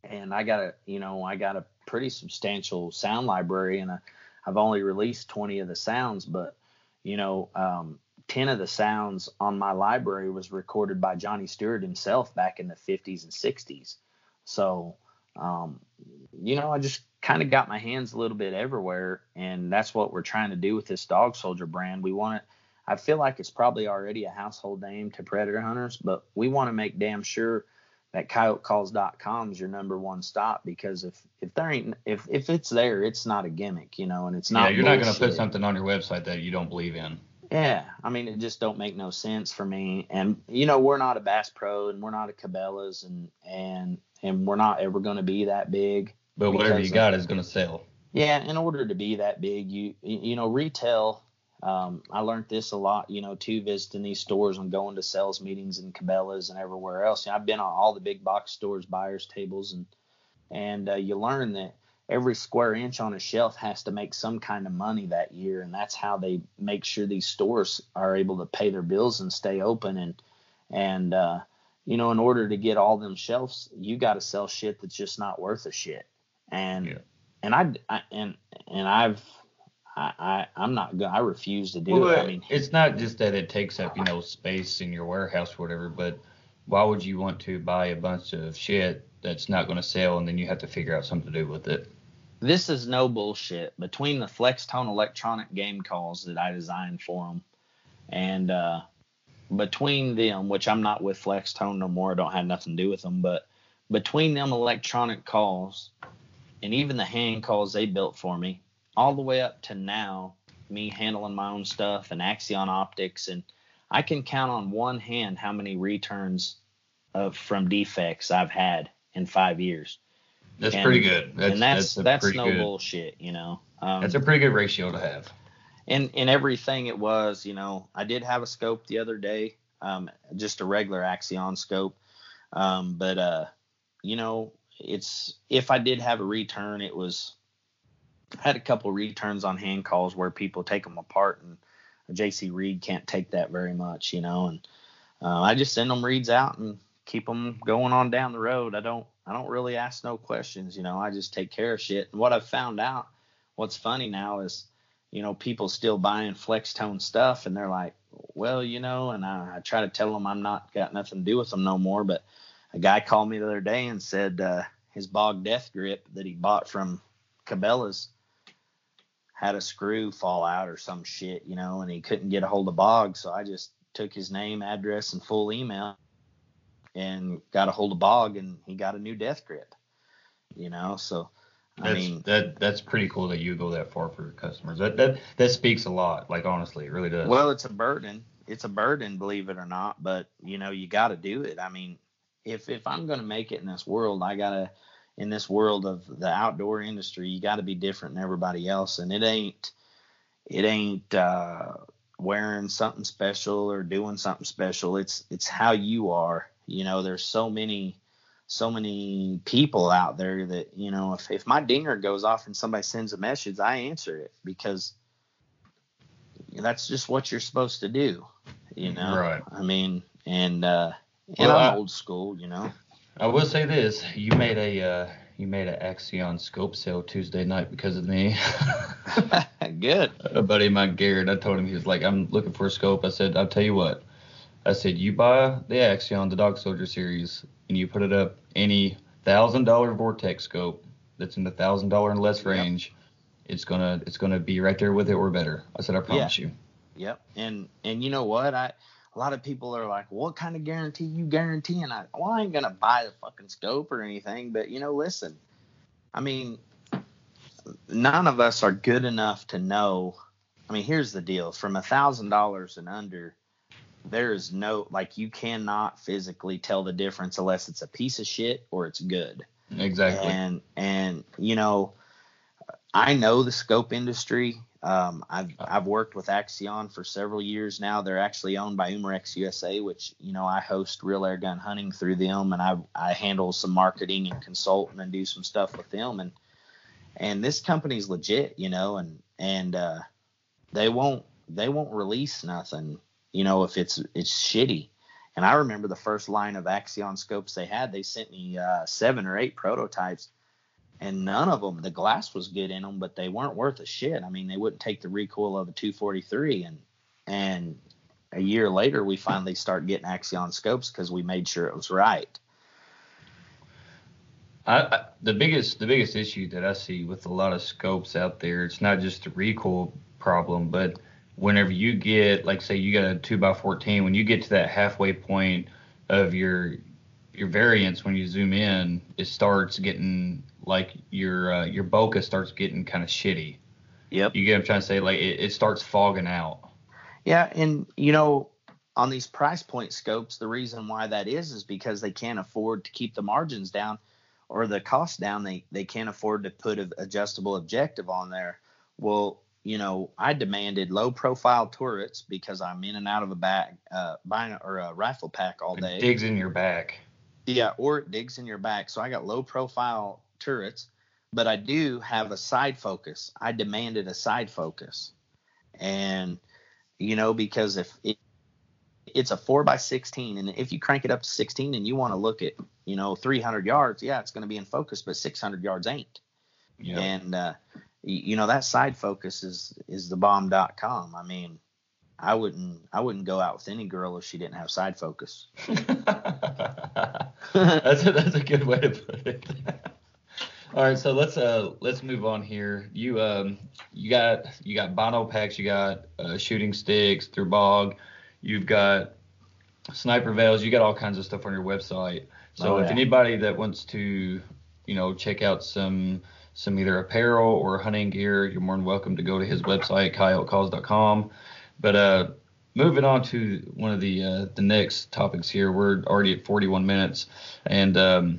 and I got a, you know, I got a pretty substantial sound library, and a, I've only released 20 of the sounds, but you know, um, 10 of the sounds on my library was recorded by Johnny Stewart himself back in the 50s and 60s. So, um, you know, I just kind of got my hands a little bit everywhere, and that's what we're trying to do with this Dog Soldier brand. We want it. I feel like it's probably already a household name to predator hunters, but we want to make damn sure that coyotecalls.com is your number one stop because if if there ain't if if it's there, it's not a gimmick, you know, and it's not. Yeah, you're bullshit. not going to put something on your website that you don't believe in. Yeah, I mean, it just don't make no sense for me. And you know, we're not a Bass Pro, and we're not a Cabela's, and and and we're not ever going to be that big. But whatever you got of, is going to sell. Yeah, in order to be that big, you you know, retail. Um, I learned this a lot, you know, too, visiting these stores and going to sales meetings and Cabela's and everywhere else. You know, I've been on all the big box stores, buyers tables, and and uh, you learn that every square inch on a shelf has to make some kind of money that year and that's how they make sure these stores are able to pay their bills and stay open and and uh, you know in order to get all them shelves you got to sell shit that's just not worth a shit and yeah. and I, I, and and I've I, I I'm not good. I refuse to do well, it. I mean, it's not just that it takes up you know space in your warehouse or whatever, but why would you want to buy a bunch of shit that's not going to sell and then you have to figure out something to do with it? this is no bullshit. Between the FlexTone electronic game calls that I designed for them, and uh, between them, which I'm not with FlexTone no more, I don't have nothing to do with them, but between them electronic calls and even the hand calls they built for me, all the way up to now, me handling my own stuff and Axion Optics, and I can count on one hand how many returns of from defects I've had in five years. That's and, pretty good. That's, and that's that's, that's no good, bullshit, you know. Um, that's a pretty good ratio to have. And and everything it was, you know, I did have a scope the other day, um, just a regular Axion scope, um, but uh, you know, it's if I did have a return, it was had a couple returns on hand calls where people take them apart, and JC Reed can't take that very much, you know, and uh, I just send them reeds out and keep them going on down the road. I don't I don't really ask no questions, you know. I just take care of shit. And what I've found out, what's funny now is, you know, people still buying FlexTone stuff, and they're like, well, you know, and I, I try to tell them I'm not got nothing to do with them no more. But a guy called me the other day and said uh, his Bog Death grip that he bought from Cabela's had a screw fall out or some shit, you know, and he couldn't get a hold of Bog. So I just took his name, address, and full email and got a hold of Bog and he got a new death grip. You know, so I that's, mean that that's pretty cool that you go that far for your customers. That that that speaks a lot. Like honestly, it really does. Well, it's a burden. It's a burden, believe it or not. But you know, you got to do it. I mean, if if I'm gonna make it in this world, I gotta in this world of the outdoor industry, you got to be different than everybody else, and it ain't it ain't uh, wearing something special or doing something special. It's it's how you are. You know, there's so many so many people out there that you know if, if my dinger goes off and somebody sends a message i answer it because that's just what you're supposed to do you know? Right. I mean and uh and well, i'm I, old school you know i will say this you made a uh you made an axion scope sale tuesday night because of me good a buddy of mine garrett i told him he was like i'm looking for a scope i said i'll tell you what I said, you buy the Axion, the Dog Soldier series, and you put it up any thousand dollar vortex scope that's in the thousand dollar and less range, yep. it's gonna it's gonna be right there with it or better. I said, I promise yeah. you. Yep. And and you know what? I a lot of people are like, what kind of guarantee you guarantee? And I well, I ain't gonna buy the fucking scope or anything, but you know, listen, I mean, none of us are good enough to know. I mean, here's the deal: from a thousand dollars and under, there is no like you cannot physically tell the difference unless it's a piece of shit or it's good. Exactly. And and you know, I know the scope industry. Um, I've I've worked with Axion for several years now. They're actually owned by Umarex USA, which you know I host real air gun hunting through them, and I I handle some marketing and consulting and do some stuff with them. And and this company's legit, you know, and and uh, they won't they won't release nothing you know, if it's it's shitty. And I remember the first line of Axion scopes they had, they sent me uh, seven or eight prototypes. And none of them the glass was good in them, but they weren't worth a shit. I mean, they wouldn't take the recoil of a 243, and and a year later we finally start getting Axion scopes because we made sure it was right. I, I, the biggest the biggest issue that I see with a lot of scopes out there, it's not just the recoil problem, but whenever you get like say you got a two by fourteen, when you get to that halfway point of your your variance when you zoom in, it starts getting like your uh, your bokeh starts getting kind of shitty. Yep. You get what I'm trying to say? Like it, it starts fogging out. Yeah, and you know, on these price point scopes, the reason why that is is because they can't afford to keep the margins down or the cost down. They they can't afford to put an adjustable objective on there. Well, you know, I demanded low profile turrets because I'm in and out of a bag, uh, buying or a rifle pack all day. It digs in your back. Yeah, or it digs in your back. So I got low profile turrets, but I do have a side focus. I demanded a side focus, and you know because if it, it's a four by sixteen, and if you crank it up to sixteen and you want to look at you know 300 yards, yeah, it's going to be in focus, but 600 yards ain't. Yeah. And uh, you know that side focus is is the bomb.com. I mean, I wouldn't I wouldn't go out with any girl if she didn't have side focus. that's a, that's a good way to put it. All right, so let's uh let's move on here. You um you got you got bino packs, you got uh, shooting sticks through bog, you've got sniper veils, you got all kinds of stuff on your website. So Oh, if anybody that wants to, you know, check out some some either apparel or hunting gear, you're more than welcome to go to his website, coyotecalls.com. But uh moving on to one of the uh, the next topics here, we're already at 41 minutes, and um,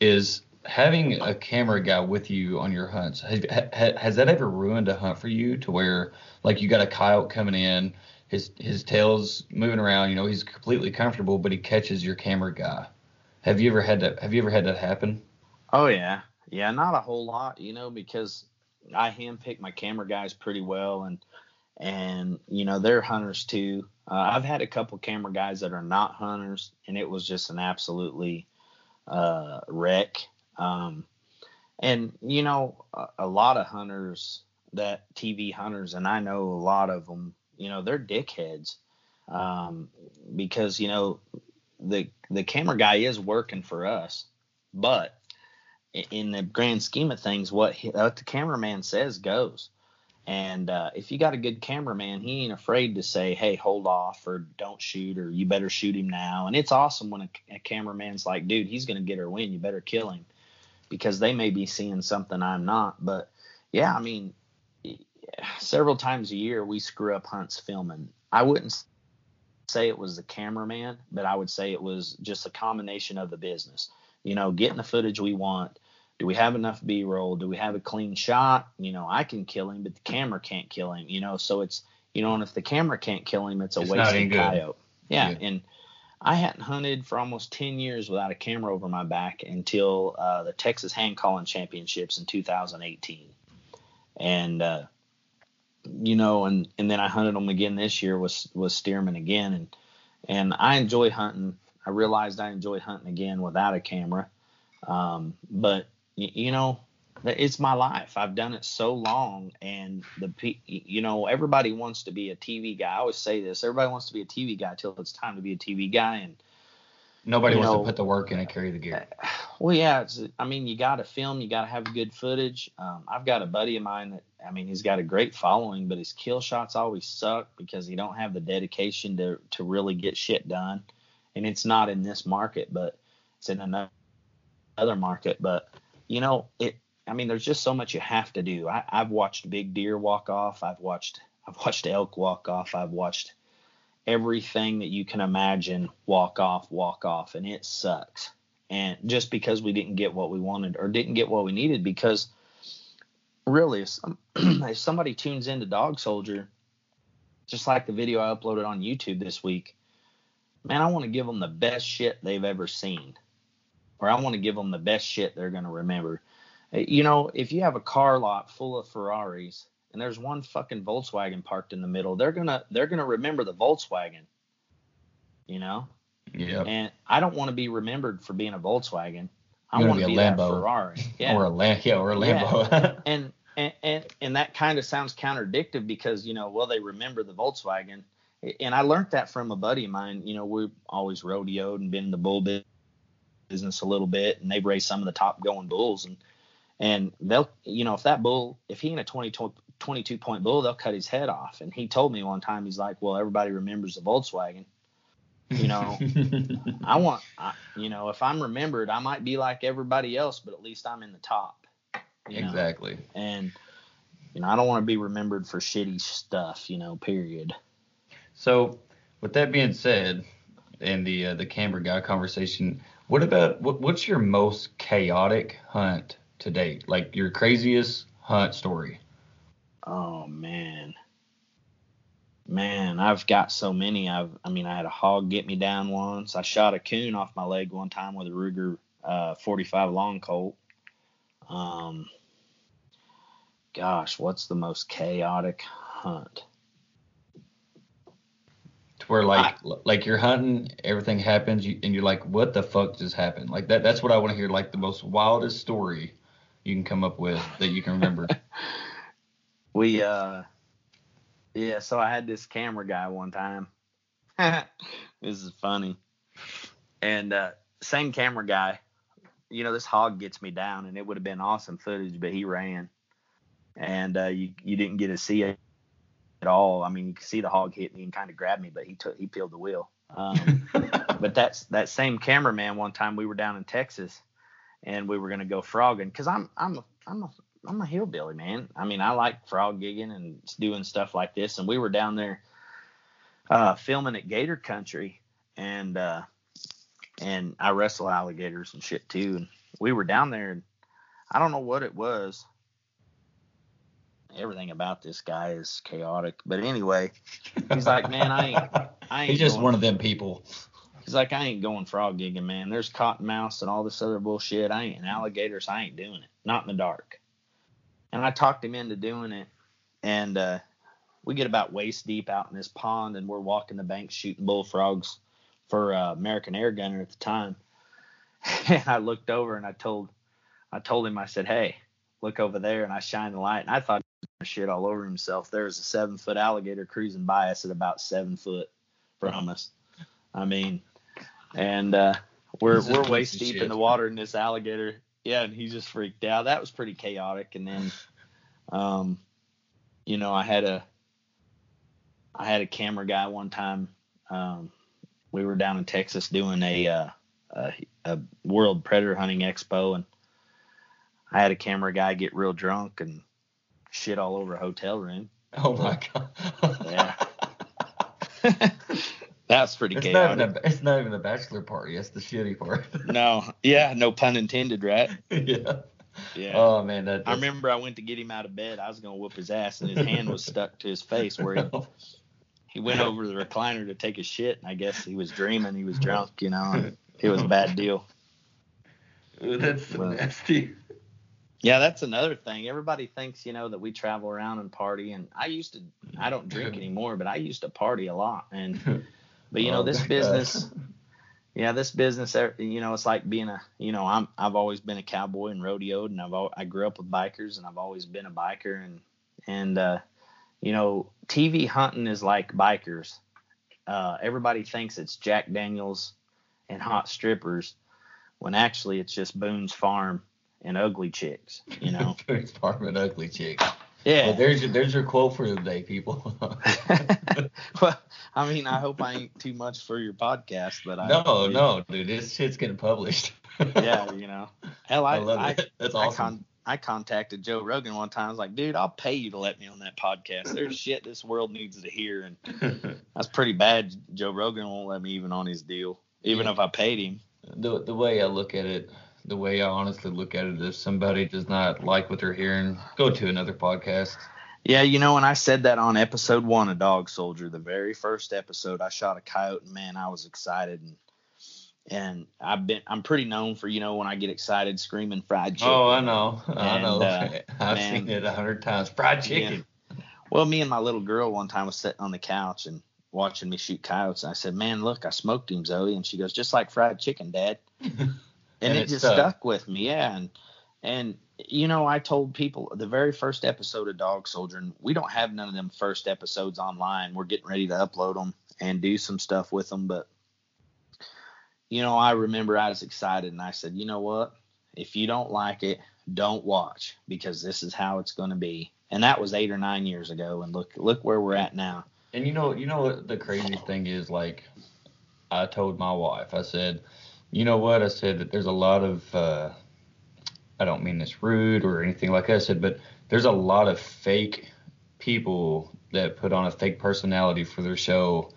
is having a camera guy with you on your hunts. Have, ha, has that ever ruined a hunt for you to where like you got a coyote coming in, his his tail's moving around, you know, he's completely comfortable, but he catches your camera guy. Have you ever had that? Have you ever had that happen? Oh yeah, yeah, not a whole lot, you know, because I handpick my camera guys pretty well, and and you know they're hunters too. Uh, I've had a couple camera guys that are not hunters, and it was just an absolutely uh, wreck. Um, and you know, a, a lot of hunters that TV hunters, and I know a lot of them, you know, they're dickheads um, because you know the the camera guy is working for us, but in the grand scheme of things, what, he, what the cameraman says goes. And uh, if you got a good cameraman, he ain't afraid to say, "Hey, hold off," or "Don't shoot," or "You better shoot him now." And it's awesome when a, a cameraman's like, "Dude, he's gonna get her win. You better kill him," because they may be seeing something I'm not. But yeah, I mean, several times a year we screw up hunts filming. I wouldn't say it was the cameraman, but I would say it was just a combination of the business. You know, getting the footage we want. Do we have enough B roll? Do we have a clean shot? You know, I can kill him, but the camera can't kill him. You know, so it's you know, and if the camera can't kill him, it's a It's wasted coyote. Yeah, Yeah. and I hadn't hunted for almost ten years without a camera over my back until uh, the Texas Hand Calling Championships in 2018, and uh, you know, and and then I hunted them again this year with with Stearman again, and and I enjoy hunting. I realized I enjoy hunting again without a camera, um, but y- you know, it's my life. I've done it so long, and the you know everybody wants to be a TV guy. I always say this: everybody wants to be a TV guy till it's time to be a TV guy, and Nobody wants know- to put the work in and carry the gear. well, yeah, it's, I mean, you got to film, you got to have good footage. Um, I've got a buddy of mine that, I mean, he's got a great following, but his kill shots always suck because he don't have the dedication to to really get shit done. And it's not in this market, but it's in another other market. But you know, it. I mean, there's just so much you have to do. I, I've watched big deer walk off. I've watched I've watched elk walk off. I've watched everything that you can imagine walk off, walk off, and it sucks. And just because we didn't get what we wanted or didn't get what we needed, because really, if, some, if somebody tunes into Dog Soldier, just like the video I uploaded on YouTube this week, man, I want to give them the best shit they've ever seen, or I want to give them the best shit they're going to remember. Uh, You know, if you have a car lot full of Ferraris and there's one fucking Volkswagen parked in the middle, they're gonna they're gonna remember the Volkswagen. You know, Yeah. and I don't want to be remembered for being a Volkswagen. I want to be be, a Lambo. Ferrari. Yeah. Or a Lam- yeah, or a Yeah. Lambo. and and and, and that kind of sounds counterdictive because you know well they remember the Volkswagen and I learned that from a buddy of mine you know we always rodeoed and been in the bull bu- business a little bit and they've raised some of the top going bulls and and they'll you know if that bull if he in a 20, 22 point bull they'll cut his head off and he told me one time he's like well everybody remembers the Volkswagen you know I want I, you know if I'm remembered I might be like everybody else but at least I'm in the top you know? exactly. and you know I don't want to be remembered for shitty stuff, you know. Period. So, with that being said, and the uh, the camera guy conversation, what about what, what's your most chaotic hunt to date? Like your craziest hunt story? Oh man, man, I've got so many. I've I mean I had a hog get me down once. I shot a coon off my leg one time with a Ruger uh, 45 long Colt. Um, gosh, what's the most chaotic hunt? To where like like you're hunting, everything happens, you, and you're like, what the fuck just happened? Like that. That's what I want to hear. Like the most wildest story you can come up with that you can remember. we uh yeah so i had this camera guy one time. This is funny. And uh same camera guy. You know this hog gets me down and it would have been awesome footage but he ran. And uh you you didn't get to see it at all. I mean you could see the hog hit me and kind of grab me but he took he peeled the wheel. Um but that's that same cameraman one time we were down in texas and we were going to go frogging because i'm i'm a, i'm a I'm a hillbilly, man. I mean, I like frog gigging and doing stuff like this. And we were down there uh, filming at Gator Country, and uh, and I wrestle alligators and shit too. And we were down there, and I don't know what it was. Everything about this guy is chaotic. But anyway, he's like, man, I ain't, I ain't. He's just one of them people. He's like, I ain't going frog gigging, man. There's cottonmouths and all this other bullshit. I ain't alligators. I ain't doing it. Not in the dark. And I talked him into doing it. And uh, we get about waist deep out in this pond, and we're walking the bank shooting bullfrogs for uh, American Air Gunner at the time. And I looked over and I told, I told him, I said, hey, look over there. And I shined the light, and I thought shit all over himself. There was a seven foot alligator cruising by us at about seven foot from us. I mean, and uh, we're we're waist deep in the water and this alligator. Yeah, and he just freaked out. That was pretty chaotic. And then, um, you know, I had a I had a camera guy one time. Um, we were down in Texas doing a, uh, a a World Predator Hunting Expo, and I had a camera guy get real drunk and shit all over a hotel room. Oh my god. Yeah. That's pretty It's not, chaotic. even a, it's not even the bachelor party. It's the shitty part. No, yeah, no pun intended, right? yeah. Yeah. Oh man, that. I remember I went to get him out of bed. I was gonna whoop his ass, and his hand was stuck to his face where he, oh. he went over the recliner to take a shit. And I guess he was dreaming. He was drunk, you know. And it was a bad deal. That's Well- nasty. Yeah, that's another thing. Everybody thinks, you know, that we travel around and party, and I used to. I don't drink anymore, but I used to party a lot. And but you know, Oh, this business. God. yeah, this business, er, you know, it's like being a, you know, I'm, I've always been a cowboy and rodeoed, and I've, al- I grew up with bikers, and I've always been a biker, and, and, uh, you know, TV hunting is like bikers. Uh, everybody thinks it's Jack Daniels and hot strippers, when actually it's just Boone's Farm and ugly chicks, you know. Boone's Farm and ugly chick. Yeah. Well, there's your there's your quote for the day, people. well, I mean, I hope I ain't too much for your podcast, but I no, no, dude, this shit's getting published. yeah, you know. Hell, I, I love I, it. That's I, awesome. con- I contacted Joe Rogan one time. I was like, dude, I'll pay you to let me on that podcast. There's shit this world needs to hear, and that's pretty bad. Joe Rogan won't let me even on his deal, even Yeah. if I paid him. the the way I look at it, the way I honestly look at it, if somebody does not like what they're hearing, go to another podcast. Yeah, you know, and I said that on episode one of Dog Soldier, the very first episode. I shot a coyote, and man, I was excited, and and I've been I'm pretty known for you know when I get excited screaming fried chicken. Oh, I know, I know. uh, I've man. seen it a hundred times. Fried chicken. Well, me and my little girl one time was sitting on the couch and watching me shoot coyotes. And I said, "Man, look, I smoked him, Zoe." And she goes, "Just like fried chicken, Dad." and, And it it just stuck. stuck with me. Yeah, and and you know, I told people the very first episode of Dog Soldier, and we don't have none of them first episodes online. We're getting ready to upload them and do some stuff with them, but you know, I remember I was excited, and I said, you know what? If you don't like it, don't watch because this is how it's going to be. And that was eight or nine years ago, and look look where we're at now. And you know, you know what the crazy thing is? Like, I told my wife, I said, you know what? I said that there's a lot of, uh, I don't mean this rude or anything like that. I said, but there's a lot of fake people that put on a fake personality for their show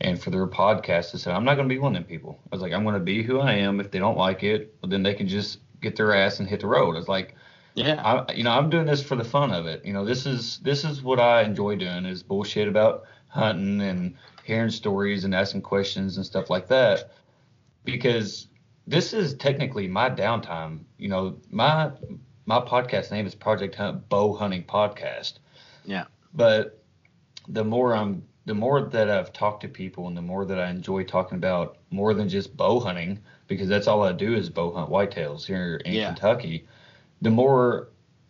and for their podcast. I said, I'm not going to be one of them people. I was like, I'm going to be who I am. If they don't like it, well, then they can just get their ass and hit the road. I was like, Yeah, I, you know, I'm doing this for the fun of it. You know, this is this is what I enjoy doing is bullshit about hunting and hearing stories and asking questions and stuff like that. Because this is technically my downtime. You know, my my podcast name is Project Hunt Bow Hunting Podcast. Yeah. But the more I'm the more that I've talked to people and the more that I enjoy talking about more than just bow hunting, because that's all I do is bow hunt whitetails here in Yeah. Kentucky, the more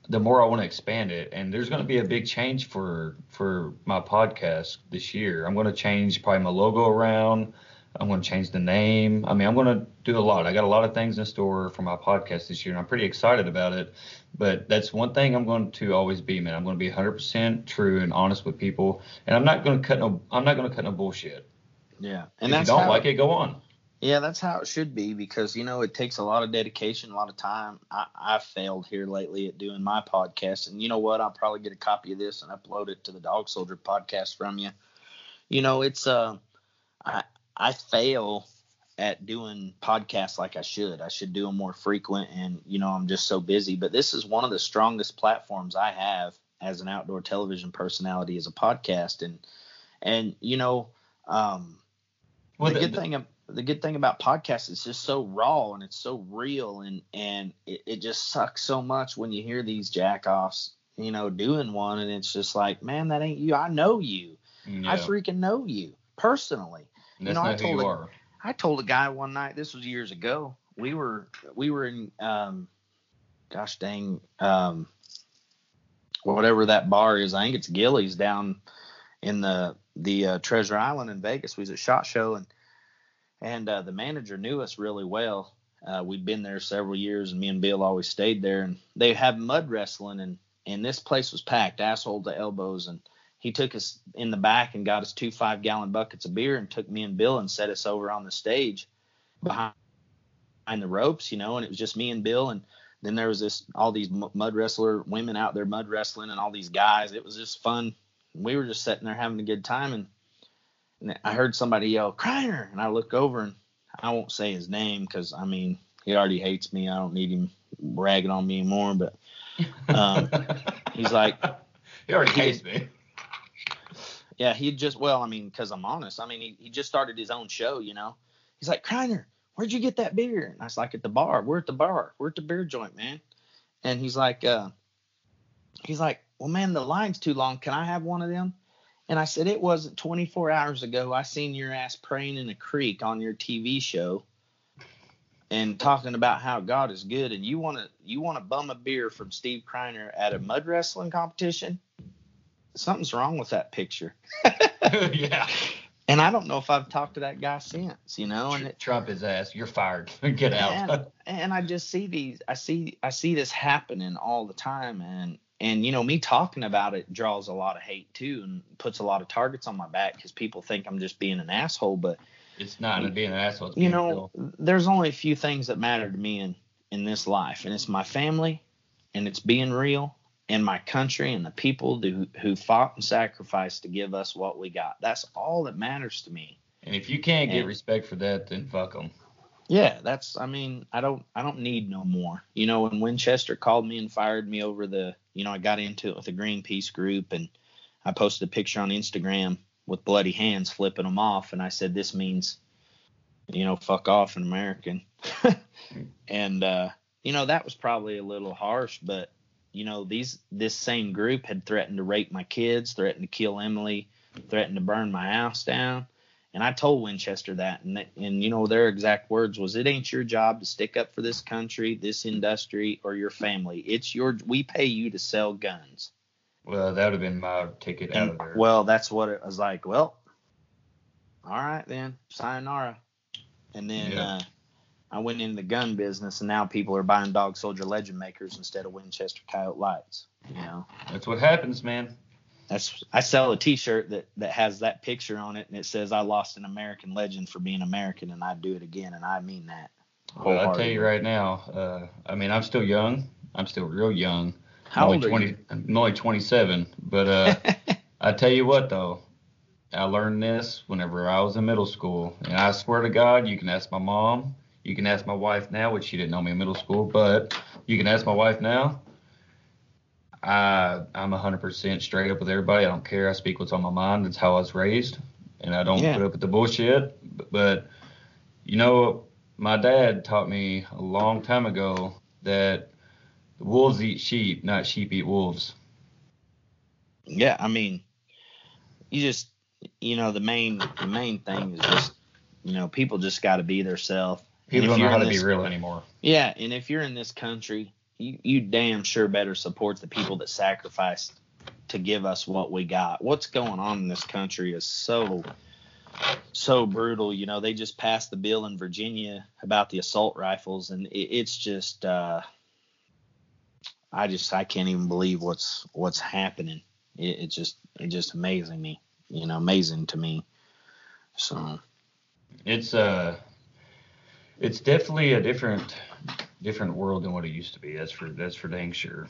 the more I want to expand it. And there's gonna be a big change for for my podcast this year. I'm gonna change probably my logo around. I'm going to change the name. I mean, I'm going to do a lot. I got a lot of things in store for my podcast this year, and I'm pretty excited about it. But that's one thing I'm going to always be, man. I'm going to be 100% true and honest with people, and I'm not going to cut no. I'm not going to cut no bullshit. yeah, And if that's you don't how, like it, go on. Yeah, that's how it should be because you know it takes a lot of dedication, a lot of time. I, I've failed here lately at doing my podcast, and you know what? I'll probably get a copy of this and upload it to the Dog Soldier podcast from you. You know, it's uh, I I fail at doing podcasts like I should. I should do them more frequent, and you know I'm just so busy. But this is one of the strongest platforms I have as an outdoor television personality as a podcast, and and you know. Um, Well, the the- good thing the good thing about podcasts is just so raw and it's so real and and it, it just sucks so much when you hear these jackoffs you know doing one and it's just like man that ain't you i know you Yeah, i freaking know you personally and you know, I told you it- are. i told a guy one night this was years ago we were we were in um gosh dang um whatever that bar is i think it's Gilley's down in the the uh, treasure island in vegas we was at shot show and and uh, the manager knew us really well uh, we'd been there several years and me and bill always stayed there and they have mud wrestling and and this place was packed asshole to elbows and he took us in the back and got us two five gallon buckets of beer and took me and bill and set us over on the stage behind behind the ropes, you know, and it was just me and Bill, and then there was this all these mud wrestler women out there mud wrestling, and all these guys. It was just fun. We were just sitting there having a good time, and, and I heard somebody yell Criner, and I look over, and I won't say his name because I mean he already hates me. I don't need him bragging on me anymore. But um, he's like, he already hates me. Yeah, he just well, I mean, because I'm honest. I mean, he, he just started his own show, you know. He's like, Criner, where'd you get that beer? And I was like, at the bar. We're at the bar. We're at the beer joint, man. And he's like, uh, he's like, well, man, the line's too long. Can I have one of them? And I said, it wasn't 24 hours ago. I seen your ass praying in a creek on your TV show and talking about how God is good. And you want to you want to bum a beer from Steve Criner at a mud wrestling competition? Something's wrong with that picture. yeah. And I don't know if I've talked to that guy since, you know. And it, Trump his ass. You're fired. Get out. and, and I just see these, I see, I see this happening all the time, and and you know, me talking about it draws a lot of hate too, and puts a lot of targets on my back because people think I'm just being an asshole. But it's not being an asshole. You know, there's only a few things that matter to me in in this life, and it's my family, and it's being real, and my country, and the people who who fought and sacrificed to give us what we got. That's all that matters to me. And if you can't get and- respect for that, then fuck them. Yeah, that's I mean, I don't I don't need no more. You know, when Winchester called me and fired me over the you know, I got into it with a Greenpeace group and I posted a picture on Instagram with bloody hands flipping them off and I said this means you know, fuck off an American. and uh you know, that was probably a little harsh, but you know, these this same group had threatened to rape my kids, threatened to kill Emily, threatened to burn my house down And I told Winchester that, and and you know their exact words was, "It ain't your job to stick up for this country, this industry, or your family. It's your we pay you to sell guns." Well, that would have been my ticket and, out of there. Well, that's what it was like. Well, all right then, sayonara. And then Yeah. uh, I went into the gun business, and now people are buying Dog Soldier Legend makers instead of Winchester Coyote lights. You know, That's what happens, man. that's I sell a T-shirt that that has that picture on it, and it says I lost an American legend for being American, and I'd do it again, and I mean that. Well, I tell you right now. Uh, I mean, I'm still young. I'm still real young. How I'm old only are you? I'm only 27. But uh, I tell you what, though, I learned this whenever I was in middle school, and I swear to God, you can ask my mom, you can ask my wife now, which she didn't know me in middle school, but you can ask my wife now. I I'm 100% straight up with everybody. I don't care. I speak what's on my mind. That's how I was raised, and I don't Yeah. put up with the bullshit. But, but you know, my dad taught me a long time ago that wolves eat sheep, not sheep eat wolves. Yeah, I mean, you just, you know, the main the main thing is just, you know, people just got to be their self. People if don't know how to be real anymore. Yeah, and if you're in this country, you you damn sure better support the people that sacrificed to give us what we got. What's going on in this country is so so brutal. You know, they just passed the bill in Virginia about the assault rifles, and it, it's just, uh, I just I can't even believe what's what's happening. It, it's just it's just amazing me, you know, amazing to me. So It's uh, it's definitely a different different world than what it used to be. That's for that's for dang sure.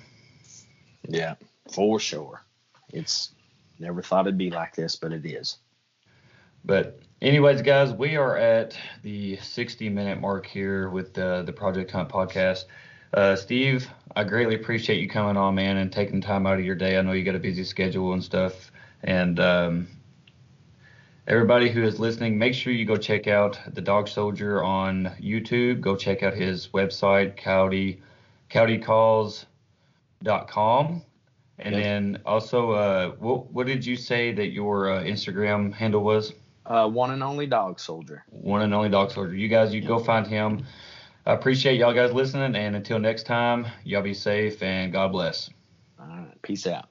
yeah, for sure. It's never thought it'd be like this, but it is. But anyways, guys, we are at the 60 minute mark here with the the Project Hunt podcast. Uh, Steve, I greatly appreciate you coming on, man, and taking time out of your day. I know you got a busy schedule and stuff. And um, everybody who is listening, make sure you go check out the Dog Soldier on YouTube. Go check out his website, Coyote, coyotecalls.com. And Yep. then also, uh, what, what did you say that your uh, Instagram handle was? Uh, one and only dog soldier. one and only dog soldier. You guys, you go find him. I appreciate y'all guys listening, and until next time, y'all be safe and God bless. All right, peace out.